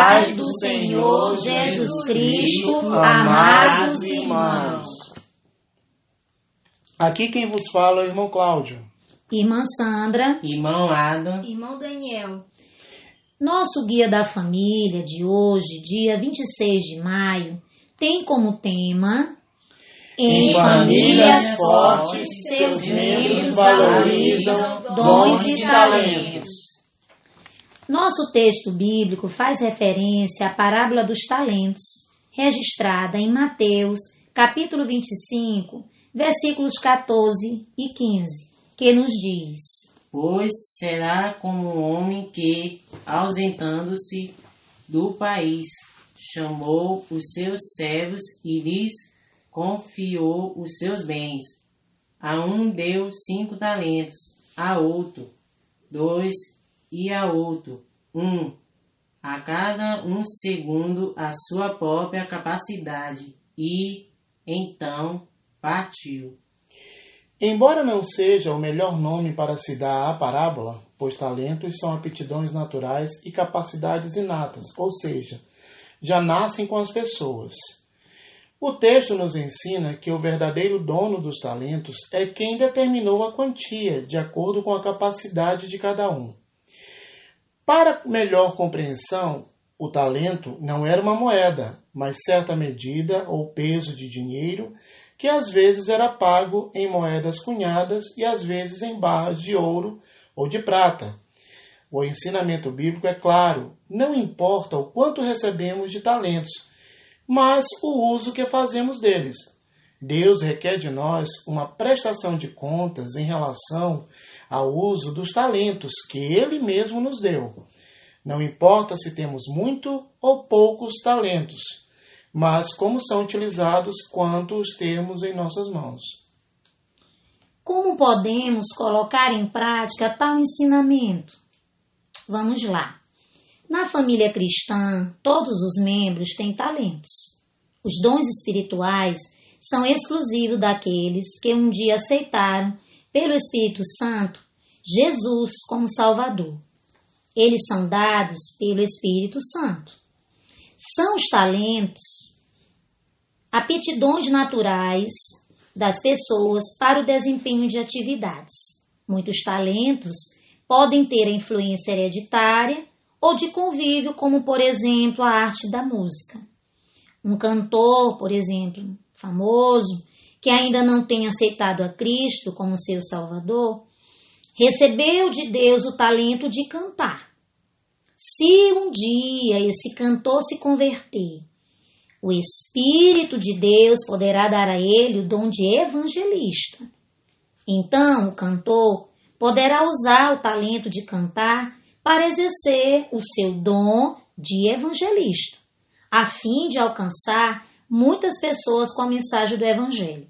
paz do Senhor Jesus Cristo, amados irmãos. Aqui quem vos fala é o irmão Cláudio. Irmã Sandra, Irmão Adam, Irmão Daniel, nosso guia da família de hoje, dia 26 de maio, tem como tema Em famílias fortes, seus membros valorizam dons e talentos. Nosso texto bíblico faz referência à parábola dos talentos, registrada em Mateus, capítulo 25, versículos 14 e 15, que nos diz: pois será como um homem que, ausentando-se do país, chamou os seus servos e lhes confiou os seus bens. A um deu cinco talentos, a outro dois e a outro um, a cada um segundo a sua própria capacidade, e então partiu. Embora não seja o melhor nome para se dar à parábola, pois talentos são aptidões naturais e capacidades inatas, ou seja, já nascem com as pessoas. O texto nos ensina que o verdadeiro dono dos talentos é quem determinou a quantia, de acordo com a capacidade de cada um. Para melhor compreensão, o talento não era uma moeda, mas certa medida ou peso de dinheiro que às vezes era pago em moedas cunhadas e às vezes em barras de ouro ou de prata. O ensinamento bíblico é claro: não importa o quanto recebemos de talentos, mas o uso que fazemos deles. Deus requer de nós uma prestação de contas em relação ao uso dos talentos que Ele mesmo nos deu. Não importa se temos muito ou poucos talentos, mas como são utilizados quanto os termos em nossas mãos. Como podemos colocar em prática tal ensinamento? Vamos lá. Na família cristã, todos os membros têm talentos. Os dons espirituais são exclusivos daqueles que um dia aceitaram, pelo Espírito Santo, Jesus como Salvador. Eles são dados pelo Espírito Santo. São os talentos, aptidões naturais das pessoas para o desempenho de atividades. Muitos talentos podem ter influência hereditária ou de convívio, como por exemplo a arte da música. Um cantor, por exemplo, famoso, que ainda não tem aceitado a Cristo como seu Salvador, recebeu de Deus o talento de cantar. Se um dia esse cantor se converter, o Espírito de Deus poderá dar a ele o dom de evangelista. Então, o cantor poderá usar o talento de cantar para exercer o seu dom de evangelista, a fim de alcançar muitas pessoas com a mensagem do Evangelho.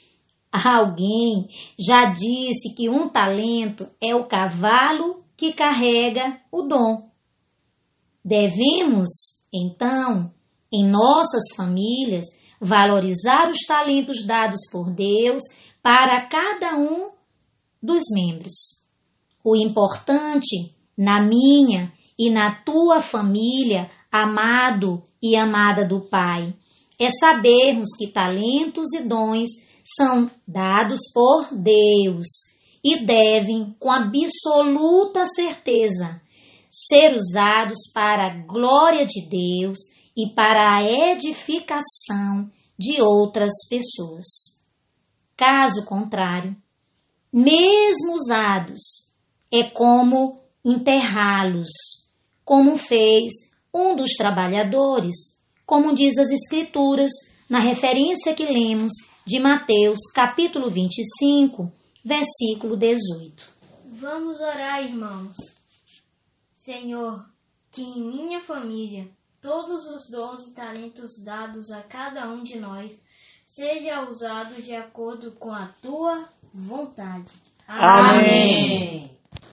Alguém já disse que um talento é o cavalo que carrega o dom. Devemos, então, em nossas famílias, valorizar os talentos dados por Deus para cada um dos membros. O importante na minha e na tua família, amado e amada do Pai, é sabermos que talentos e dons são dados por Deus e devem, com absoluta certeza, ser usados para a glória de Deus e para a edificação de outras pessoas. Caso contrário, mesmo usados, é como enterrá-los, como fez um dos trabalhadores, como diz as Escrituras na referência que lemos de Mateus, capítulo 25, versículo 18. vamos orar, irmãos. Senhor, que em minha família todos os dons e talentos dados a cada um de nós seja usado de acordo com a tua vontade. Amém.